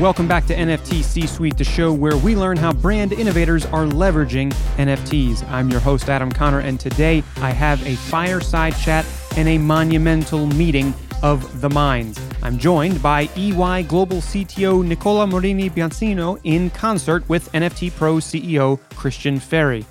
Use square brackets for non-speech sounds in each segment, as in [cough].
Welcome back to NFT C Suite, the show where we learn how brand innovators are leveraging NFTs. I'm your host, Adam Conner, and today I have a fireside chat and a monumental meeting of the minds. I'm joined by EY Global CTO Nicola Morini Bianzino in concert with NFT Pro CEO Christian Ferri.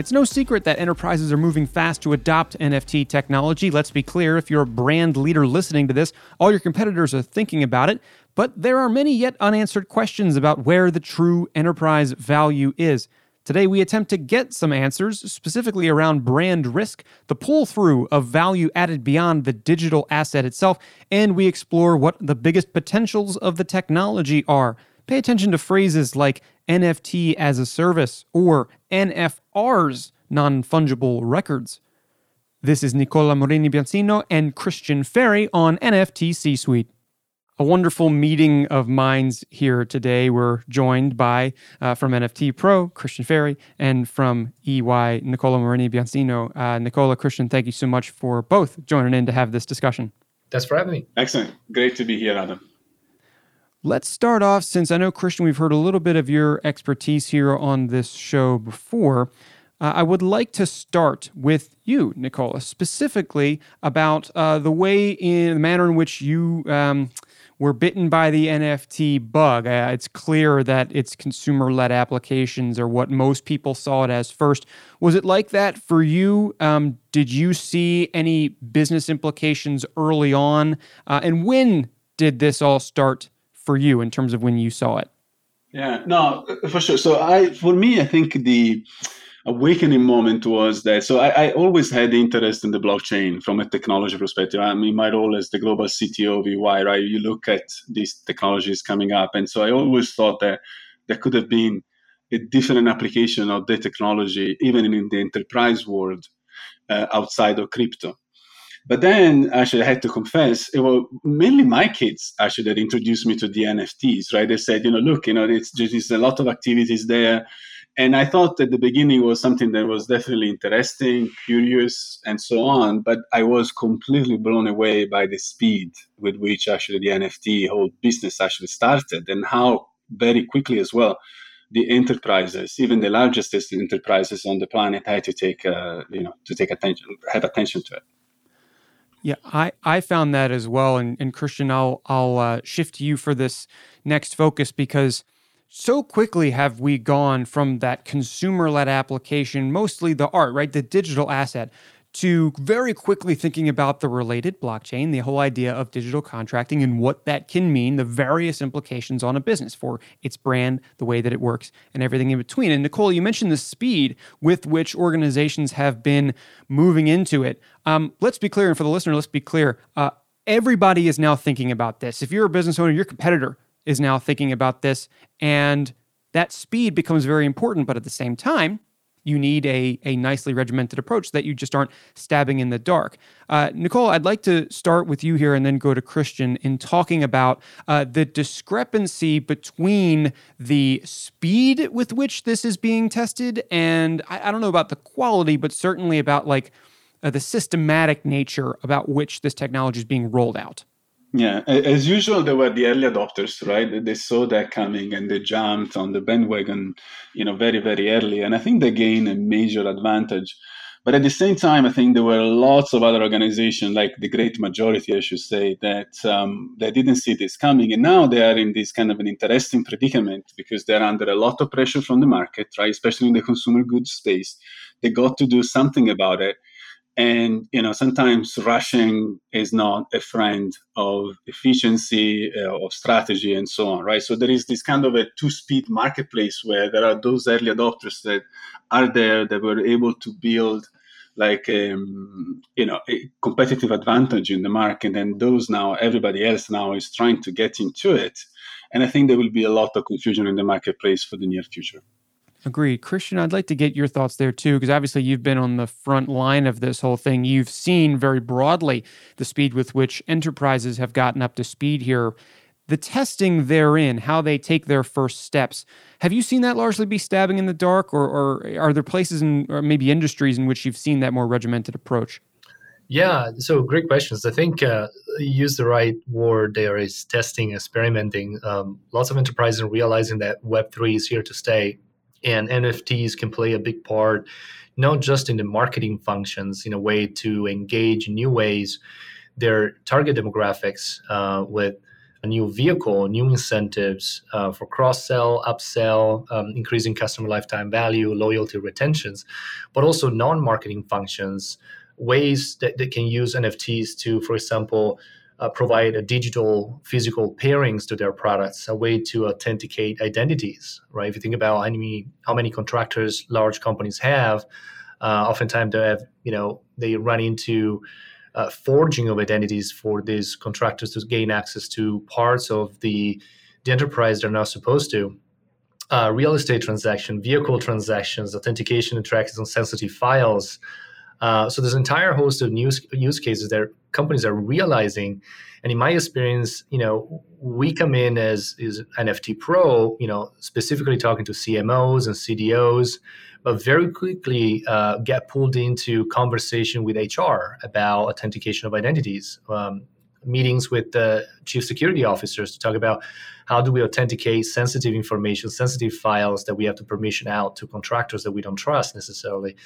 It's no secret that enterprises are moving fast to adopt NFT technology. Let's be clear if you're a brand leader listening to this, all your competitors are thinking about it. But there are many yet unanswered questions about where the true enterprise value is. Today, we attempt to get some answers, specifically around brand risk, the pull through of value added beyond the digital asset itself, and we explore what the biggest potentials of the technology are. Pay attention to phrases like NFT as a service or NFRs, non fungible records. This is Nicola Morini Bianzino and Christian Ferri on NFT C Suite a wonderful meeting of minds here today. We're joined by, uh, from NFT Pro, Christian Ferri, and from EY, Nicola Morini Bianzino. Uh, Nicola, Christian, thank you so much for both joining in to have this discussion. Thanks for having me. Excellent. Great to be here, Adam. Let's start off, since I know, Christian, we've heard a little bit of your expertise here on this show before. Uh, I would like to start with you, Nicola, specifically about uh, the way in the manner in which you um, were bitten by the NFT bug. Uh, it's clear that its consumer led applications are what most people saw it as first. Was it like that for you? Um, did you see any business implications early on? Uh, and when did this all start for you in terms of when you saw it? Yeah, no, for sure. So I, for me, I think the awakening moment was that so I, I, always had interest in the blockchain from a technology perspective. I mean, my role as the global CTO of EY, right? You look at these technologies coming up, and so I always thought that there could have been a different application of the technology, even in the enterprise world, uh, outside of crypto. But then, actually, I had to confess, it was mainly my kids actually that introduced me to the NFTs. Right? They said, you know, look, you know, it's there's a lot of activities there and I thought at the beginning was something that was definitely interesting, curious, and so on. But I was completely blown away by the speed with which actually the NFT whole business actually started, and how very quickly as well the enterprises, even the largest enterprises on the planet, had to take uh, you know to take attention, have attention to it. Yeah, I, I found that as well. And, and Christian, I'll I'll uh, shift you for this next focus because so quickly have we gone from that consumer led application, mostly the art, right? The digital asset, to very quickly thinking about the related blockchain, the whole idea of digital contracting and what that can mean, the various implications on a business for its brand, the way that it works, and everything in between. And Nicole, you mentioned the speed with which organizations have been moving into it. Um, let's be clear, and for the listener, let's be clear. Uh, everybody is now thinking about this. If you're a business owner, your competitor is now thinking about this. And that speed becomes very important. But at the same time, you need a, a nicely regimented approach so that you just aren't stabbing in the dark. Uh, Nicole, I'd like to start with you here and then go to Christian in talking about uh, the discrepancy between the speed with which this is being tested and I, I don't know about the quality, but certainly about like uh, the systematic nature about which this technology is being rolled out. Yeah, as usual, they were the early adopters, right? They saw that coming and they jumped on the bandwagon, you know, very, very early. And I think they gained a major advantage. But at the same time, I think there were lots of other organizations, like the great majority, I should say, that um, that didn't see this coming, and now they are in this kind of an interesting predicament because they're under a lot of pressure from the market, right? Especially in the consumer goods space, they got to do something about it, and you know sometimes rushing is not a friend of efficiency uh, of strategy and so on right? So there is this kind of a two speed marketplace where there are those early adopters that are there that were able to build like um, you know a competitive advantage in the market and those now everybody else now is trying to get into it. And i think there will be a lot of confusion in the marketplace for the near future Agreed. Christian, I'd like to get your thoughts there too, because obviously you've been on the front line of this whole thing. You've seen very broadly the speed with which enterprises have gotten up to speed here, the testing therein, how they take their first steps. Have you seen that largely be stabbing in the dark, or, or are there places in, or maybe industries in which you've seen that more regimented approach? Yeah, so great questions. I think uh, use the right word there is testing, experimenting. Um, lots of enterprises are realizing that Web3 is here to stay, and NFTs can play a big part, not just in the marketing functions, in a way to engage new ways their target demographics uh, with a new vehicle, new incentives uh, for cross sell, upsell, um, increasing customer lifetime value, loyalty, retentions, but also non marketing functions ways that they can use NFTs to, for example, uh, provide a digital physical pairings to their products, a way to authenticate identities, right? If you think about how many, how many contractors large companies have, uh, oftentimes they have, you know, they run into uh, forging of identities for these contractors to gain access to parts of the, the enterprise they're not supposed to. Uh, real estate transaction, vehicle transactions, authentication and tracking on sensitive files, uh, so there's an entire host of use, use cases that companies are realizing. And in my experience, you know, we come in as is NFT Pro, you know, specifically talking to CMOs and CDOs, but very quickly uh, get pulled into conversation with HR about authentication of identities. Um, meetings with the chief security officers to talk about how do we authenticate sensitive information, sensitive files that we have to permission out to contractors that we don't trust necessarily.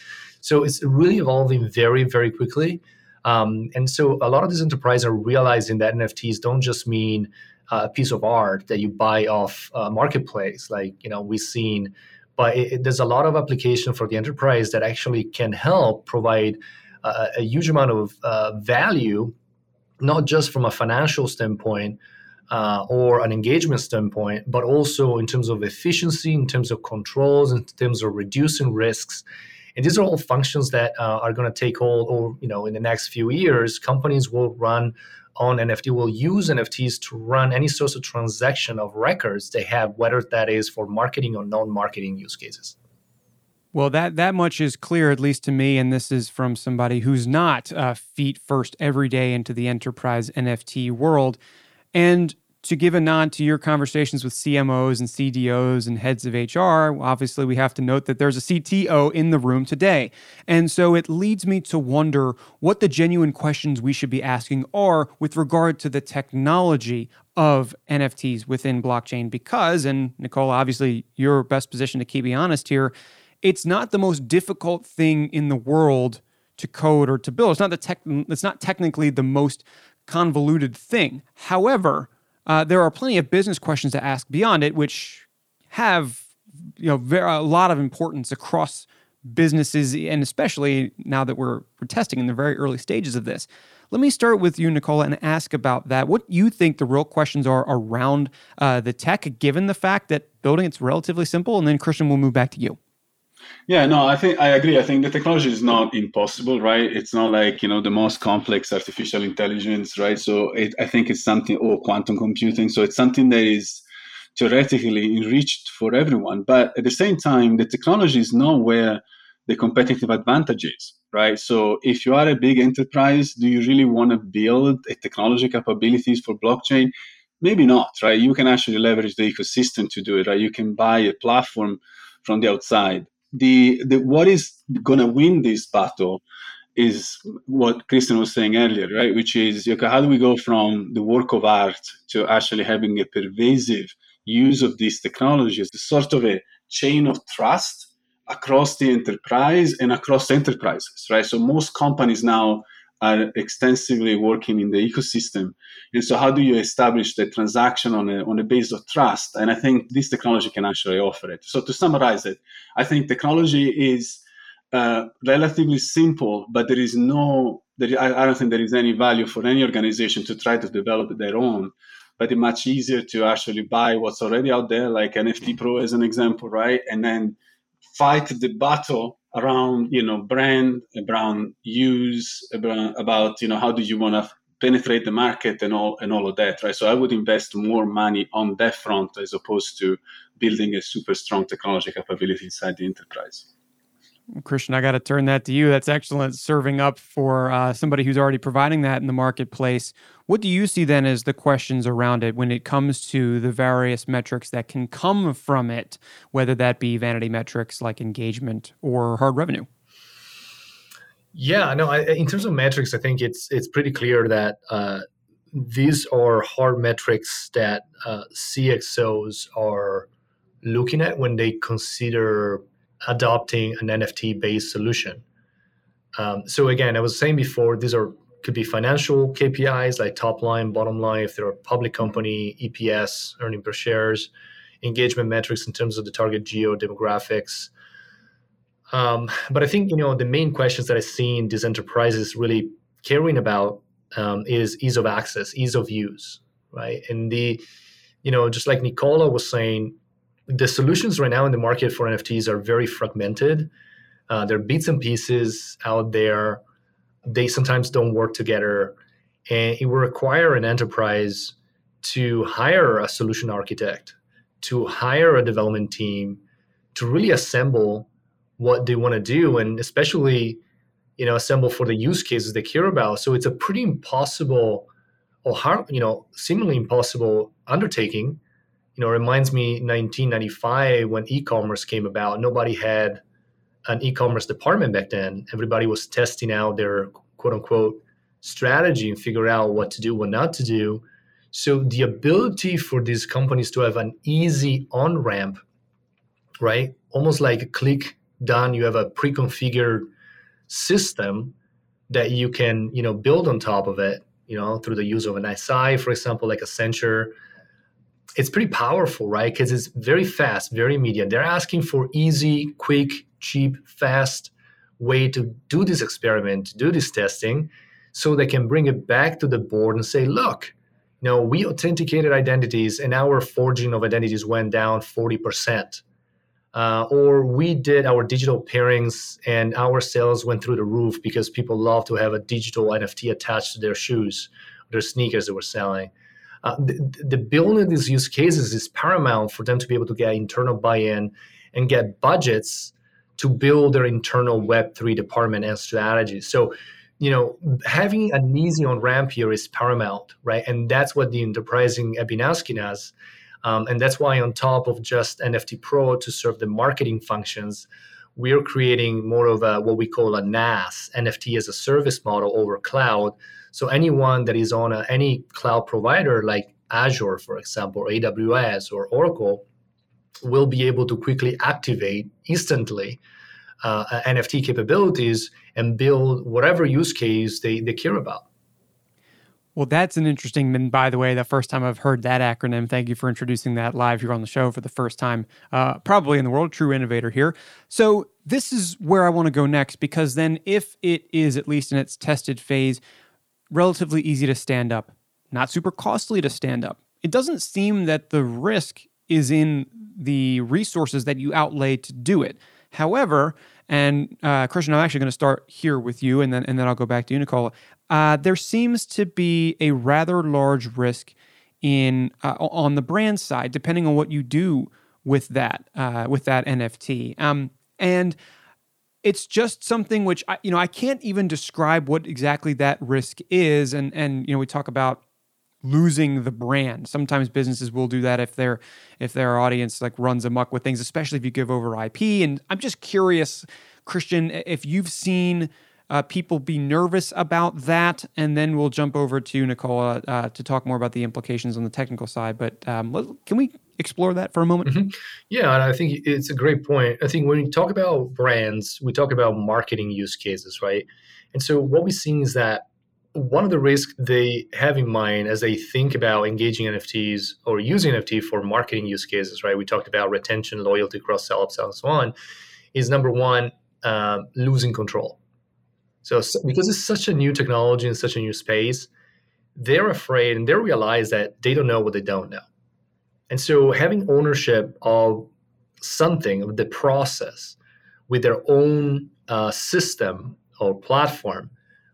So it's really evolving very, very quickly. Um, and so a lot of these enterprises are realizing that NFTs don't just mean a piece of art that you buy off a marketplace, like you know we've seen, but it, it, there's a lot of application for the enterprise that actually can help provide a, a huge amount of uh, value not just from a financial standpoint uh, or an engagement standpoint, but also in terms of efficiency, in terms of controls, in terms of reducing risks. And these are all functions that uh, are going to take hold, or you know, in the next few years, companies will run on NFT, will use NFTs to run any sort of transaction of records they have, whether that is for marketing or non-marketing use cases. Well, that that much is clear, at least to me, and this is from somebody who's not uh, feet first every day into the enterprise NFT world. And to give a nod to your conversations with CMOs and CDOs and heads of HR, obviously we have to note that there's a CTO in the room today. And so it leads me to wonder what the genuine questions we should be asking are with regard to the technology of NFTs within blockchain. Because, and Nicole, obviously you're best positioned to keep me honest here it's not the most difficult thing in the world to code or to build. It's not the tech. It's not technically the most convoluted thing. However, uh, there are plenty of business questions to ask beyond it, which have you know very, a lot of importance across businesses, and especially now that we're we're testing in the very early stages of this. Let me start with you, Nicola, and ask about that. What you think the real questions are around uh, the tech, given the fact that building it's relatively simple, and then Christian, we'll move back to you. Yeah, no, I think I agree. I think the technology is not impossible, right? It's not like you know the most complex artificial intelligence, right? So it, I think it's something or quantum computing. So it's something that is theoretically enriched for everyone, but at the same time, the technology is not where the competitive advantage is, right? So if you are a big enterprise, do you really want to build a technology capabilities for blockchain? Maybe not, right? You can actually leverage the ecosystem to do it, right? You can buy a platform from the outside the, the what is going to win this battle is what Christian was saying earlier, right? Which is okay, how do we go from the work of art to actually having a pervasive use of these technologies, sort of a chain of trust across the enterprise and across enterprises, right? So most companies now are extensively working in the ecosystem. And so, how do you establish the transaction on a, on a base of trust? And I think this technology can actually offer it. So, to summarize it, I think technology is uh, relatively simple, but there is no, there, I, I don't think there is any value for any organization to try to develop their own. But it's much easier to actually buy what's already out there, like NFT Pro as an example, right? And then fight the battle around you know brand around use about, you know how do you want to penetrate the market and all and all of that right? So i would invest more money on that front as opposed to building a super strong technology capability inside the enterprise Christian, I got to turn that to you. That's excellent serving up for uh, somebody who's already providing that in the marketplace. What do you see then as the questions around it when it comes to the various metrics that can come from it, whether that be vanity metrics like engagement or hard revenue? Yeah, no. I, in terms of metrics, I think it's it's pretty clear that uh, these are hard metrics that uh, CXOs are looking at when they consider adopting an NFT based solution. Um, so again, I was saying before, these are could be financial KPIs like top line, bottom line, if they're a public company, EPS, earning per shares, engagement metrics in terms of the target geo demographics. Um, but I think you know the main questions that I see in these enterprises really caring about um, is ease of access, ease of use, right? And the you know just like Nicola was saying, the solutions right now in the market for NFTs are very fragmented. Uh, there are bits and pieces out there. They sometimes don't work together, and it will require an enterprise to hire a solution architect, to hire a development team, to really assemble what they want to do, and especially, you know, assemble for the use cases they care about. So it's a pretty impossible, or hard, you know, seemingly impossible undertaking you know, reminds me 1995 when e-commerce came about. Nobody had an e-commerce department back then. Everybody was testing out their quote unquote strategy and figure out what to do, what not to do. So the ability for these companies to have an easy on ramp, right? Almost like a click done. You have a pre-configured system that you can, you know, build on top of it, you know, through the use of an SI, for example, like a Accenture it's pretty powerful, right? Because it's very fast, very immediate. They're asking for easy, quick, cheap, fast way to do this experiment, to do this testing, so they can bring it back to the board and say, look, you know, we authenticated identities and our forging of identities went down 40%. Uh, or we did our digital pairings and our sales went through the roof because people love to have a digital NFT attached to their shoes, their sneakers they were selling uh, the, the building of these use cases is paramount for them to be able to get internal buy-in and get budgets to build their internal web3 department and strategy. So you know having an easy on ramp here is paramount right? And that's what the enterprising have um, and that's why on top of just nft pro to serve the marketing functions we're creating more of a what we call a nas nft as a service model over cloud so anyone that is on a, any cloud provider like Azure, for example, or AWS or Oracle, will be able to quickly activate instantly uh, NFT capabilities and build whatever use case they, they care about. Well, that's an interesting, and by the way, the first time I've heard that acronym. Thank you for introducing that live here on the show for the first time, uh, probably in the world. True innovator here. So, this is where I want to go next because then, if it is at least in its tested phase, relatively easy to stand up, not super costly to stand up. It doesn't seem that the risk is in the resources that you outlay to do it. However, and uh, Christian, I'm actually going to start here with you, and then and then I'll go back to you, Nicola. Uh, there seems to be a rather large risk in uh, on the brand side, depending on what you do with that uh, with that NFT. Um, and it's just something which I, you know I can't even describe what exactly that risk is. And and you know we talk about losing the brand. Sometimes businesses will do that if their if their audience like runs amok with things, especially if you give over IP. And I'm just curious, Christian, if you've seen uh, people be nervous about that, and then we'll jump over to Nicola uh, to talk more about the implications on the technical side. But um, can we explore that for a moment? Mm-hmm. Yeah, I think it's a great point. I think when we talk about brands, we talk about marketing use cases, right? And so what we're seeing is that one of the risks they have in mind as they think about engaging NFTs or using NFT for marketing use cases, right? We talked about retention, loyalty, cross sell, upsell, and so on. Is number one um, losing control. So because it's such a new technology and such a new space, they're afraid and they realize that they don't know what they don't know. And so having ownership of something, of the process with their own uh, system or platform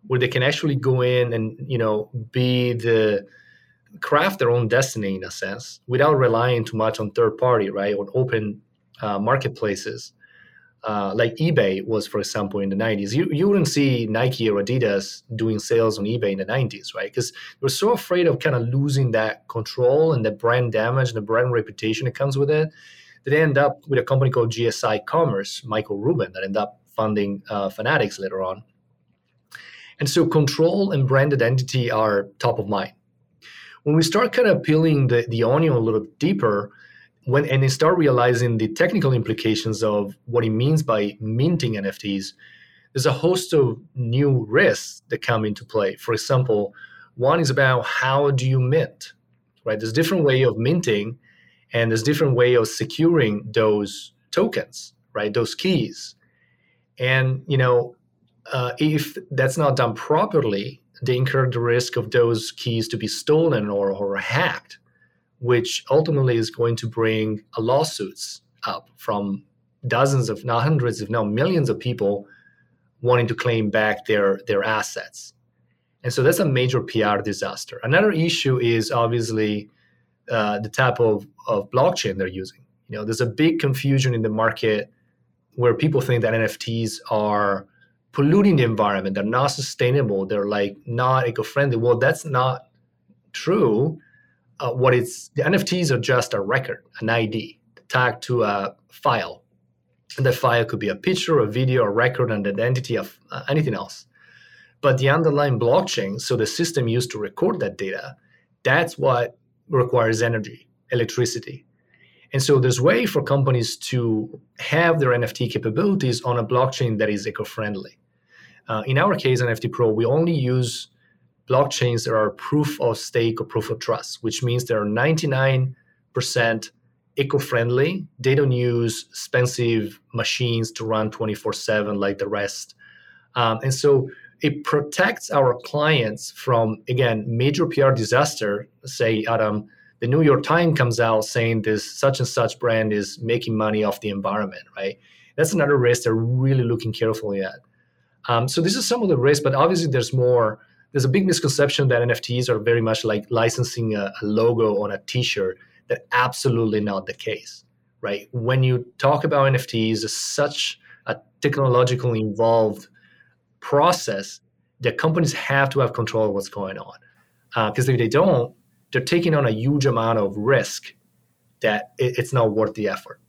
where they can actually go in and, you know, be the craft their own destiny in a sense without relying too much on third party, right? On open uh, marketplaces. Uh, like eBay was, for example, in the 90s. You, you wouldn't see Nike or Adidas doing sales on eBay in the 90s, right? Because they were so afraid of kind of losing that control and the brand damage and the brand reputation that comes with it that they end up with a company called GSI Commerce, Michael Rubin, that ended up funding uh, Fanatics later on. And so control and brand identity are top of mind. When we start kind of peeling the, the onion a little deeper, when and they start realizing the technical implications of what it means by minting NFTs, there's a host of new risks that come into play. For example, one is about how do you mint, right? There's different way of minting, and there's different way of securing those tokens, right? Those keys, and you know, uh, if that's not done properly, they incur the risk of those keys to be stolen or, or hacked, which ultimately is going to bring lawsuits up from dozens of, not hundreds, if not millions of people wanting to claim back their, their assets. And so that's a major PR disaster. Another issue is obviously uh, the type of, of blockchain they're using. You know, there's a big confusion in the market where people think that NFTs are polluting the environment, they're not sustainable, they're like not eco-friendly. Well, that's not true. Uh, what it's the NFTs are just a record, an ID tagged to a file. And the file could be a picture, a video, a record, an identity of uh, anything else. But the underlying blockchain, so the system used to record that data, that's what requires energy, electricity. And so there's way for companies to have their NFT capabilities on a blockchain that is eco-friendly. Uh, in our case, NFT Pro, we only use blockchains that are proof of stake or proof of trust, which means they are 99% eco-friendly. They don't use expensive machines to run 24/7 like the rest, um, and so it protects our clients from again major PR disaster. Say, Adam, the New York Times comes out saying this such and such brand is making money off the environment, right? That's another risk they're really looking carefully at. Um, so this is some of the risk, but obviously there's more. There's a big misconception that NFTs are very much like licensing a, a logo on a T-shirt. That absolutely not the case, right? When you talk about NFTs, it's such a technologically involved process that companies have to have control of what's going on. Because uh, if they don't, they're taking on a huge amount of risk that it, it's not worth the effort.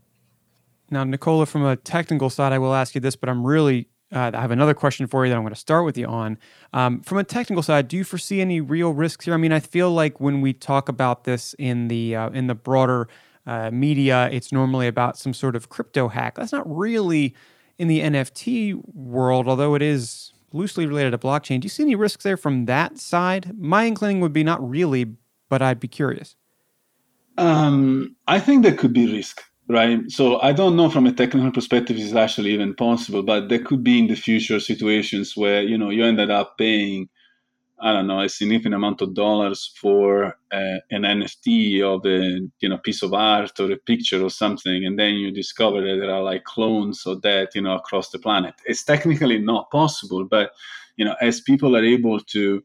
Now, Nicola, from a technical side, I will ask you this, but I'm really uh, I have another question for you that I'm going to start with you on. Um, from a technical side, do you foresee any real risks here? I mean, I feel like when we talk about this in the uh, in the broader uh, media, it's normally about some sort of crypto hack. That's not really in the NFT world, although it is loosely related to blockchain. Do you see any risks there from that side? My inclining would be not really, but I'd be curious. Um, I think there could be risk right? So I don't know from a technical perspective is actually even possible, but there could be in the future situations where you know you ended up paying, I don't know, a significant amount of dollars for uh, an NFT of a you know piece of art or a picture or something, and then you discover that there are like clones of that you know across the planet. It's technically not possible, but you know as people are able to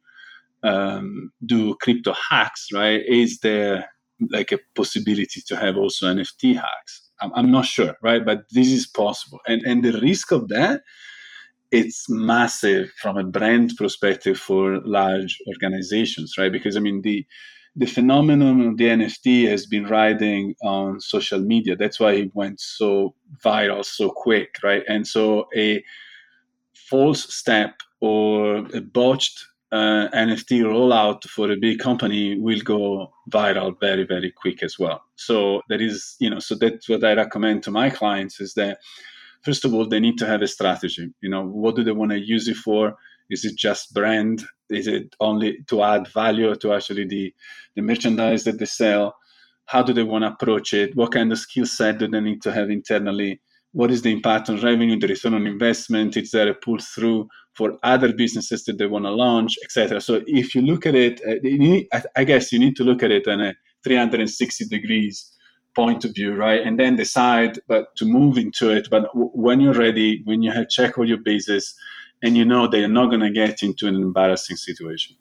um, do crypto hacks, right? Is there like a possibility to have also NFT hacks. I'm, I'm not sure, right? But this is possible. And, and the risk of that, it's massive from a brand perspective for large organizations, right? Because I mean, the, the phenomenon of the NFT has been riding on social media. That's why it went so viral so quick, right? And so a false step or a botched uh, NFT rollout for a big company will go viral very, very quick as well. So that is, you know, so that's what I recommend to my clients is that first of all, they need to have a strategy. You know, what do they want to use it for? Is it just brand? Is it only to add value to actually the, the merchandise that they sell? How do they want to approach it? What kind of skill set do they need to have internally? What is the impact on revenue, the return on investment? Is there a pull through for other businesses that they want to launch, etc. So if you look at it, uh, I guess you need to look at it in a 360 degrees point of view, right? And then decide, but to move into it. But when you're ready, when you have checked all your bases, and you know they are not going to get into an embarrassing situation.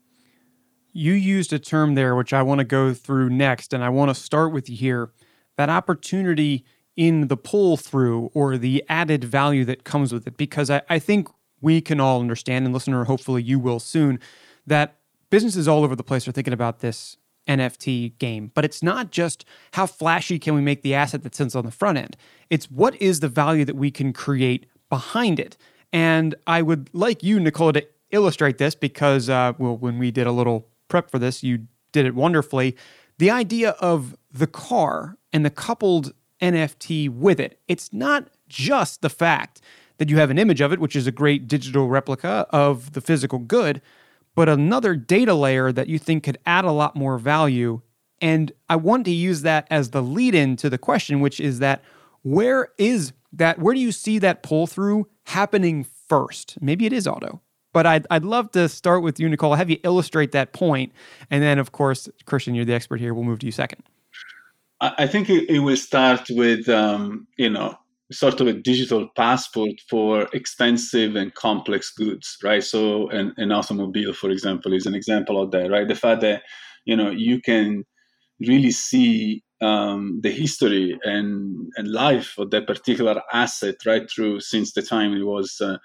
You used a term there, which I want to go through next, and I want to start with you here. That opportunity in the pull through or the added value that comes with it, because I, I think we can all understand, and listener, hopefully you will soon, that businesses all over the place are thinking about this NFT game. But it's not just how flashy can we make the asset that sits on the front end. It's what is the value that we can create behind it. And I would like you, Nicola, to illustrate this because, uh, well, when we did a little prep for this, you did it wonderfully. The idea of the car and the coupled NFT with it. It's not just the fact that you have an image of it, which is a great digital replica of the physical good, but another data layer that you think could add a lot more value. And I want to use that as the lead in to the question, which is that where is that, where do you see that pull through happening first? Maybe it is auto. But I'd, I'd love to start with you, Nicole, have you illustrate that point. And then, of course, Christian, you're the expert here. We'll move to you second. I think it, it will start with, um, you know, sort of a digital passport for expensive and complex goods, right? So an, an automobile, for example, is an example of that, right? The fact that, you know, you can really see um, the history and, and life of that particular asset right through since the time it was uh,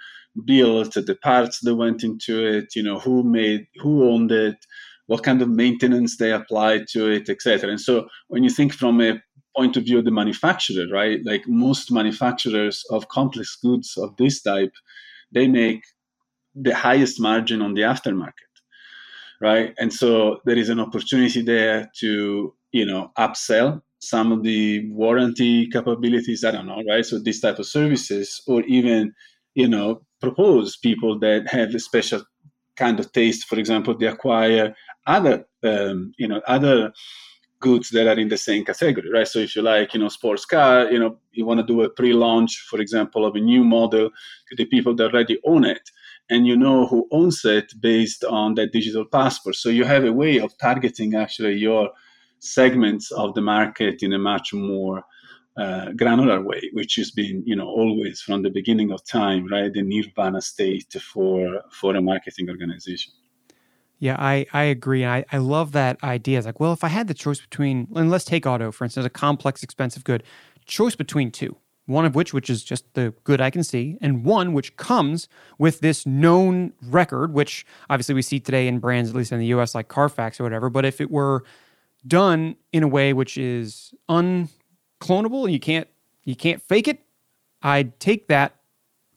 built, the parts that went into it, you know, who made, who owned it, what kind of maintenance they applied to it, etc. And so when you think from a point of view of the manufacturer, right? Like most manufacturers of complex goods of this type, they make the highest margin on the aftermarket, right? And so there is an opportunity there to, you know, upsell some of the warranty capabilities. I don't know, right? So this type of services, or even, you know, propose people that have a special kind of taste. For example, they acquire other, um, you know, other goods that are in the same category, right? So if you like, you know, sports car, you know, you want to do a pre-launch, for example, of a new model to the people that already own it, and you know who owns it based on that digital passport. So you have a way of targeting actually your segments of the market in a much more uh, granular way, which has been, you know, always from the beginning of time, right, the nirvana state for for a marketing organization. Yeah, I, I agree. I, I love that idea. It's like, well, if I had the choice between, and let's take auto, for instance, a complex, expensive good, choice between two, one of which, which is just the good I can see, and one which comes with this known record, which obviously we see today in brands, at least in the US, like Carfax or whatever. But if it were done in a way which is unclonable you can't you can't fake it, I'd take that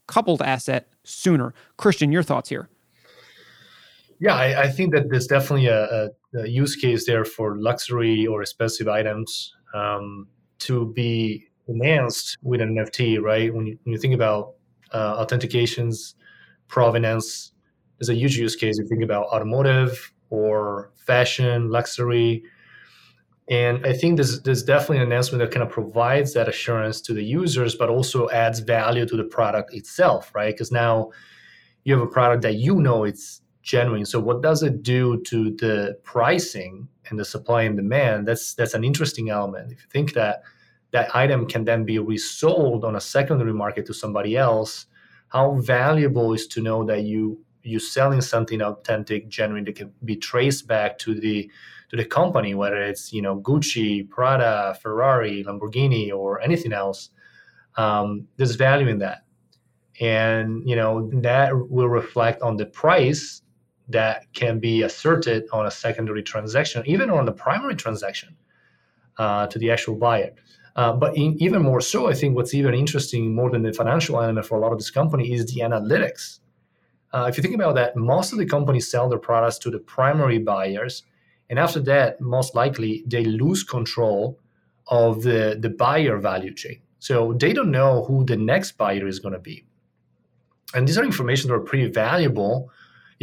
coupled asset sooner. Christian, your thoughts here? Yeah, I, I think that there's definitely a, a, a, use case there for luxury or expensive items um, to be enhanced with an NFT, right? When you, when you think about uh, authentications, provenance, there's a huge use case. You think about automotive or fashion, luxury. And I think there's, there's definitely an announcement that kind of provides that assurance to the users, but also adds value to the product itself, right? Because now you have a product that you know it's genuine. So what does it do to the pricing and the supply and demand? That's that's an interesting element. If you think that that item can then be resold on a secondary market to somebody else, how valuable is to know that you you're selling something authentic, genuine that can be traced back to the to the company, whether it's you know Gucci, Prada, Ferrari, Lamborghini, or anything else. Um, there's value in that, and you know that will reflect on the price that can be asserted on a secondary transaction, even on the primary transaction uh, to the actual buyer. Uh, but in, even more so, I think what's even interesting more than the financial element for a lot of this company is the analytics. Uh, if you think about that, most of the companies sell their products to the primary buyers, and after that, most likely they lose control of the, the buyer value chain. So they don't know who the next buyer is going to be. And these are information that are pretty valuable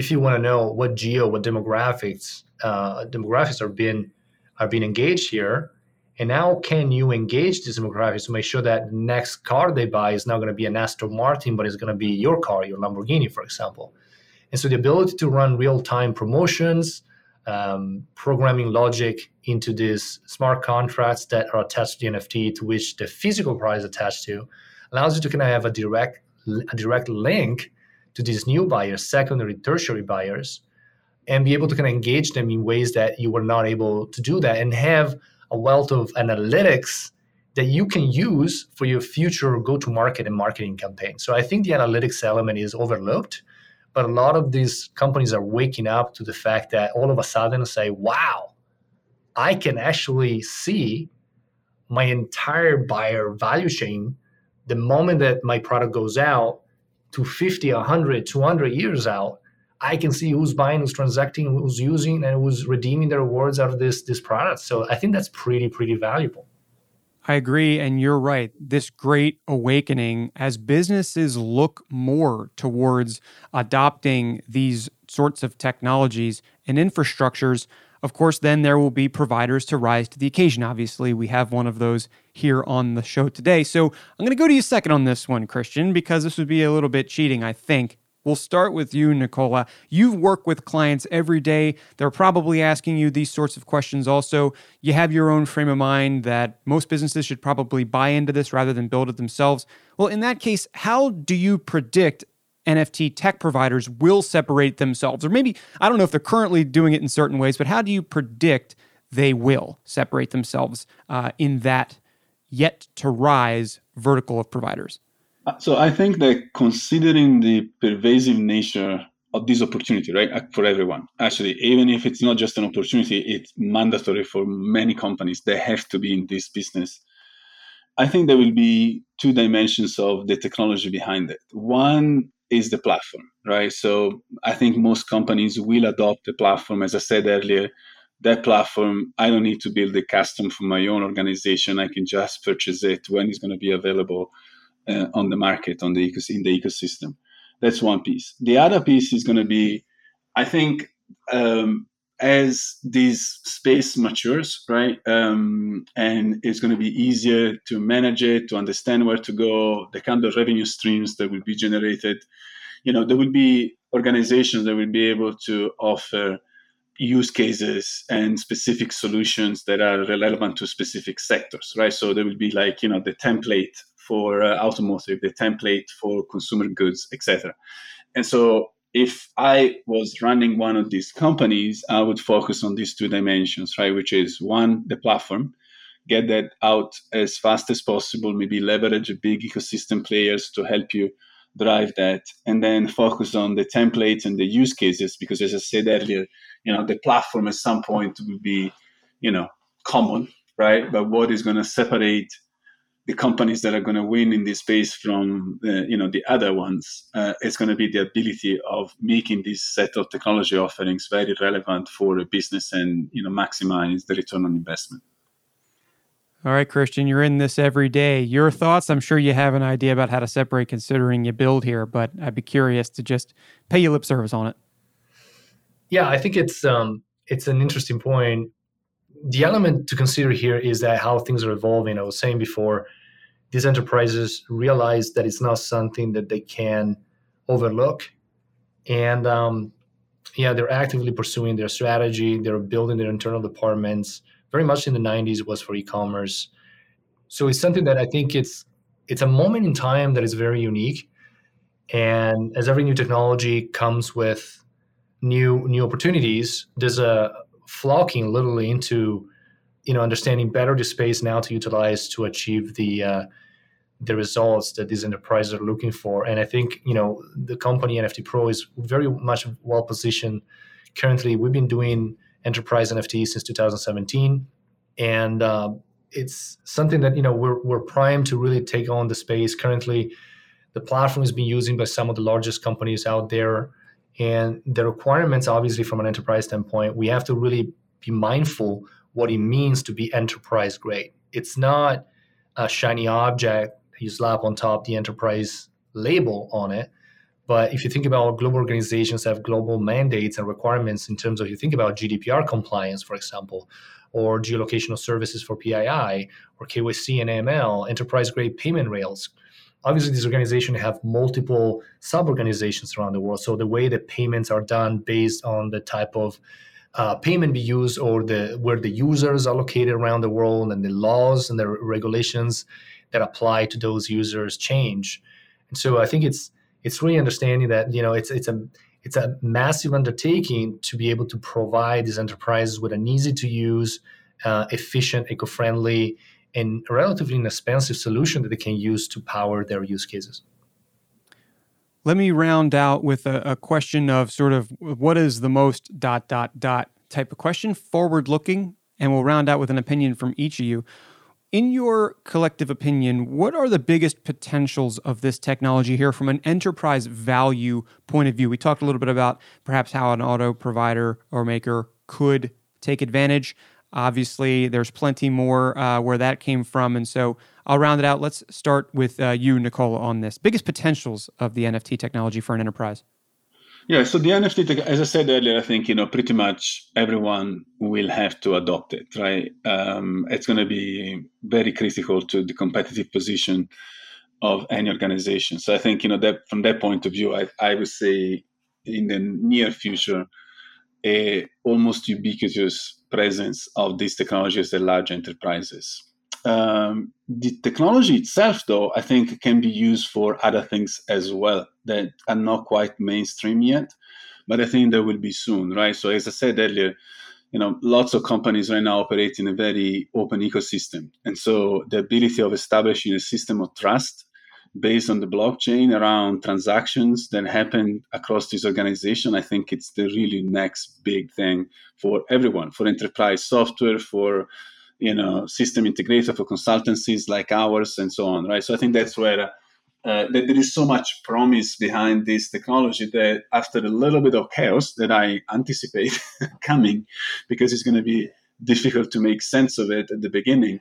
if you want to know what geo, what demographics, uh, demographics are being are being engaged here, and how can you engage these demographics to make sure that next car they buy is not going to be an Aston Martin, but it's going to be your car, your Lamborghini, for example. And so the ability to run real time promotions, um, programming logic into these smart contracts that are attached to the NFT, to which the physical price is attached to, allows you to kind of have a direct a direct link to these new buyers, secondary, tertiary buyers, and be able to kind of engage them in ways that you were not able to do that and have a wealth of analytics that you can use for your future go to market and marketing campaign. So I think the analytics element is overlooked, but a lot of these companies are waking up to the fact that all of a sudden say, wow, I can actually see my entire buyer value chain the moment that my product goes out to 50, 100, 200 years out, I can see who's buying, who's transacting, who's using, and who's redeeming their rewards out of this this product. So I think that's pretty pretty valuable. I agree, and you're right. This great awakening as businesses look more towards adopting these sorts of technologies and infrastructures. Of course, then there will be providers to rise to the occasion. Obviously, we have one of those here on the show today. So I'm going to go to you second on this one, Christian, because this would be a little bit cheating, I think. We'll start with you, Nicola. You work with clients every day. They're probably asking you these sorts of questions also. You have your own frame of mind that most businesses should probably buy into this rather than build it themselves. Well, in that case, how do you predict NFT tech providers will separate themselves? Or maybe, I don't know if they're currently doing it in certain ways, but how do you predict they will separate themselves uh, in that yet to rise vertical of providers? Uh, so I think that considering the pervasive nature of this opportunity, right, uh, for everyone, actually, even if it's not just an opportunity, it's mandatory for many companies. They have to be in this business. I think there will be two dimensions of the technology behind it. One is the platform, right? So I think most companies will adopt the platform. As I said earlier, that platform, I don't need to build a custom for my own organization. I can just purchase it when it's going to be available uh, on the market on the in the ecosystem. That's one piece. The other piece is going to be, I think, um, as this space matures, right, um, and it's going to be easier to manage it, to understand where to go, the kind of revenue streams that will be generated. You know, there will be organizations that will be able to offer use cases and specific solutions that are relevant to specific sectors, right? So there will be like, you know, the template for uh, automotive, the template for consumer goods, etc. And so if I was running one of these companies, I would focus on these two dimensions, right? Which is one, the platform, get that out as fast as possible, maybe leverage big ecosystem players to help you drive that, and then focus on the templates and the use cases, because as I said earlier, you know, the platform at some point will be, you know, common, right? But what is going to separate the companies that are going to win in this space from uh, you know the other ones uh, it's going to be the ability of making this set of technology offerings very relevant for a business and you know maximize the return on investment all right christian you're in this every day your thoughts i'm sure you have an idea about how to separate considering you build here but i'd be curious to just pay you lip service on it yeah i think it's um it's an interesting point the element to consider here is that how things are evolving. I was saying before, these enterprises realize that it's not something that they can overlook, and um, yeah, they're actively pursuing their strategy. They're building their internal departments. Very much in the '90s was for e-commerce, so it's something that I think it's it's a moment in time that is very unique. And as every new technology comes with new new opportunities, there's a flocking literally into you know understanding better the space now to utilize to achieve the uh, the results that these enterprises are looking for. And i think you know the company nft pro is very much well positioned. Currently we've been doing enterprise nft since 2017 and uh, it's something that you know we're, we're primed to really take on the space currently the platform is being used by some of the largest companies out there and the requirements, obviously, from an enterprise standpoint, we have to really be mindful what it means to be enterprise grade. It's not a shiny object you slap on top the enterprise label on it. But if you think about global organizations have global mandates and requirements in terms of you think about GDPR compliance, for example, or geolocational services for PII, or KYC and AML, enterprise grade payment rails, obviously these organizations have multiple sub-organizations around the world. So the way that payments are done based on the type of uh, payment be used or the where the users are located around the world and the laws and the regulations that apply to those users change. And so i think it's it's really understanding that you know it's it's a it's a massive undertaking to be able to provide these enterprises with an easy to use uh, efficient eco-friendly and relatively inexpensive solution that they can use to power their use cases. Let me round out with a, a question of sort of what is the most dot dot dot type of question, forward looking, and we'll round out with an opinion from each of you. In your collective opinion, what are the biggest potentials of this technology here from an enterprise value point of view? We talked a little bit about perhaps how an auto provider or maker could take advantage. Obviously, there's plenty more uh, where that came from. And so I'll round it out. Let's start with uh, you, Nicola, on this. Biggest potentials of the NFT technology for an enterprise. Yeah, so the NFT, as I said earlier, I think you know pretty much everyone will have to adopt it, right? Um, it's going to be very critical to the competitive position of any organization. So I think you know that from that point of view, I, I would say in the near future, a almost ubiquitous presence of these technologies at large enterprises. Um, the technology itself, though, I think can be used for other things as well that are not quite mainstream yet, but I think there will be soon, right? So, as I said earlier, you know, lots of companies right now operate in a very open ecosystem, and so the ability of establishing a system of trust based on the blockchain around transactions that happen across this organization, I think it's the really next big thing for everyone, for enterprise software, for you know system integrator for consultancies like ours and so on right? So i think that's where uh, that there is so much promise behind this technology that after a little bit of chaos that i anticipate [laughs] coming because it's going to be difficult to make sense of it at the beginning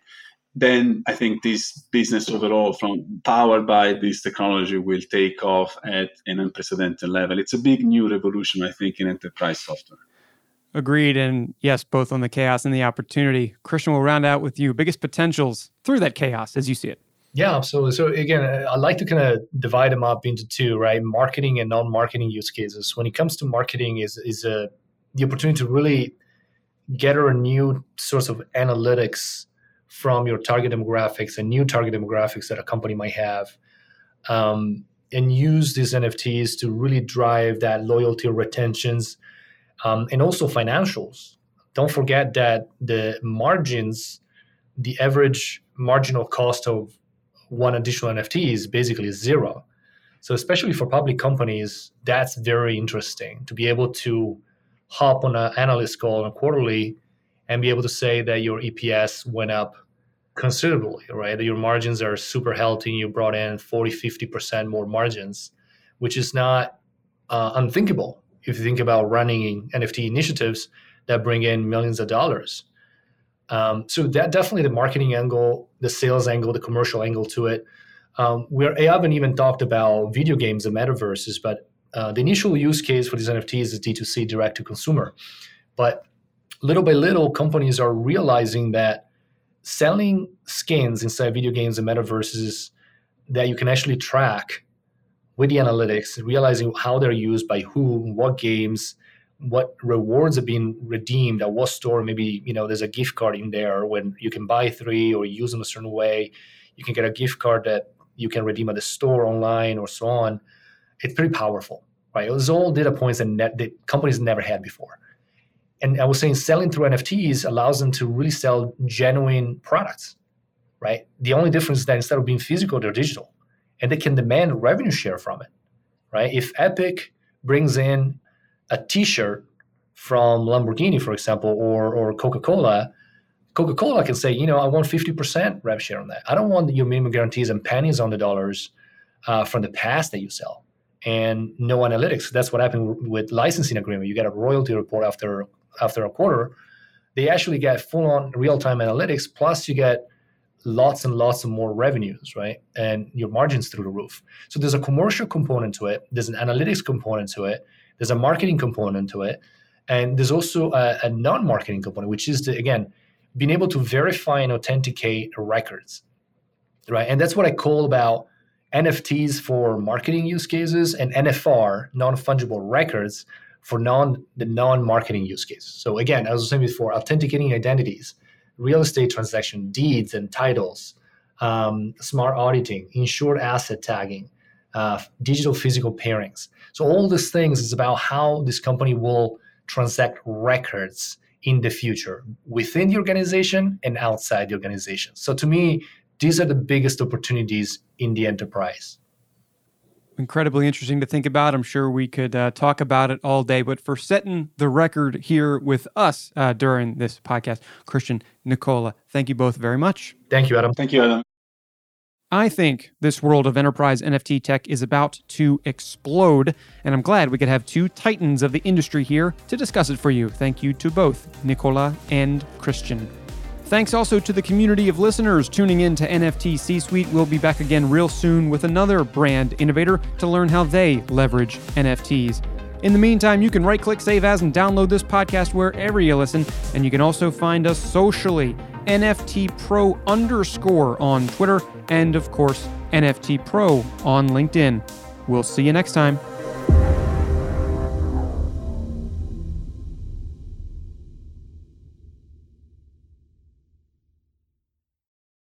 then i think this business overall from powered by this technology will take off at an unprecedented level. It's a big new revolution i think in enterprise software Agreed. And yes, both on the chaos and the opportunity. Christian will round out with you biggest potentials through that chaos as you see it. Yeah, absolutely. So again, I like to kind of divide them up into two, right? Marketing and non-marketing use cases. When it comes to marketing, is is a the opportunity to really gather a new source of analytics from your target demographics and new target demographics that a company might have, um, and use these NFTs to really drive that loyalty or retentions um, and also financials. Don't forget that the margins, the average marginal cost of one additional NFT is basically zero. So, especially for public companies, that's very interesting to be able to hop on an analyst call on a quarterly and be able to say that your EPS went up considerably, right? Your margins are super healthy. You brought in 40, 50% more margins, which is not uh, unthinkable if you think about running NFT initiatives that bring in millions of dollars. Um, so that definitely the marketing angle, the sales angle, the commercial angle to it. Um, we haven't even talked about video games and metaverses, but uh, the initial use case for these NFTs is D2C, direct to consumer. But little by little, companies are realizing that selling skins inside video games and metaverses that you can actually track with the analytics, realizing how they're used by who, what games, what rewards are being redeemed at what store. Maybe you know there's a gift card in there when you can buy three or use them a certain way. You can get a gift card that you can redeem at the store online or so on. It's pretty powerful, right? It was all data points that, net, that companies never had before. And I was saying selling through NFTs allows them to really sell genuine products, right? The only difference is that instead of being physical, they're digital and they can demand revenue share from it, right? If Epic brings in a T-shirt from Lamborghini, for example, or or Coca-Cola, Coca-Cola can say, you know, I want 50% rev share on that. I don't want your minimum guarantees and pennies on the dollars uh, from the past that you sell. And no analytics. That's what happened with licensing agreement. You get a royalty report after after a quarter. They actually get full on real time analytics. Plus, you get lots and lots of more revenues, right? And your margins through the roof. So there's a commercial component to it, there's an analytics component to it, there's a marketing component to it, and there's also a, a non marketing component, which is, the, again, being able to verify and authenticate records, right? And that's what I call about NFTs for marketing use cases and NFR, non fungible records, for non the non marketing use case. So again, as I was saying before, authenticating identities real estate transaction deeds and titles, um, smart auditing, insured asset tagging, uh, digital physical pairings. So all these things is about how this company will transact records in the future within the organization and outside the organization. So to me, these are the biggest opportunities in the enterprise. Incredibly interesting to think about. I'm sure we could uh, talk about it all day, but for setting the record here with us uh, during this podcast, Christian, Nicola, thank you both very much. Thank you, Adam. Thank you, Adam. I think this world of enterprise NFT tech is about to explode, and I'm glad we could have two titans of the industry here to discuss it for you. Thank you to both Nicola and Christian. Thanks also to the community of listeners tuning in to NFT C Suite. We'll be back again real soon with another brand innovator to learn how they leverage NFTs. In the meantime, you can right click, save as, and download this podcast wherever you listen, and you can also find us socially. NFT Pro underscore on Twitter, and of course, NFT Pro on LinkedIn. We'll see you next time.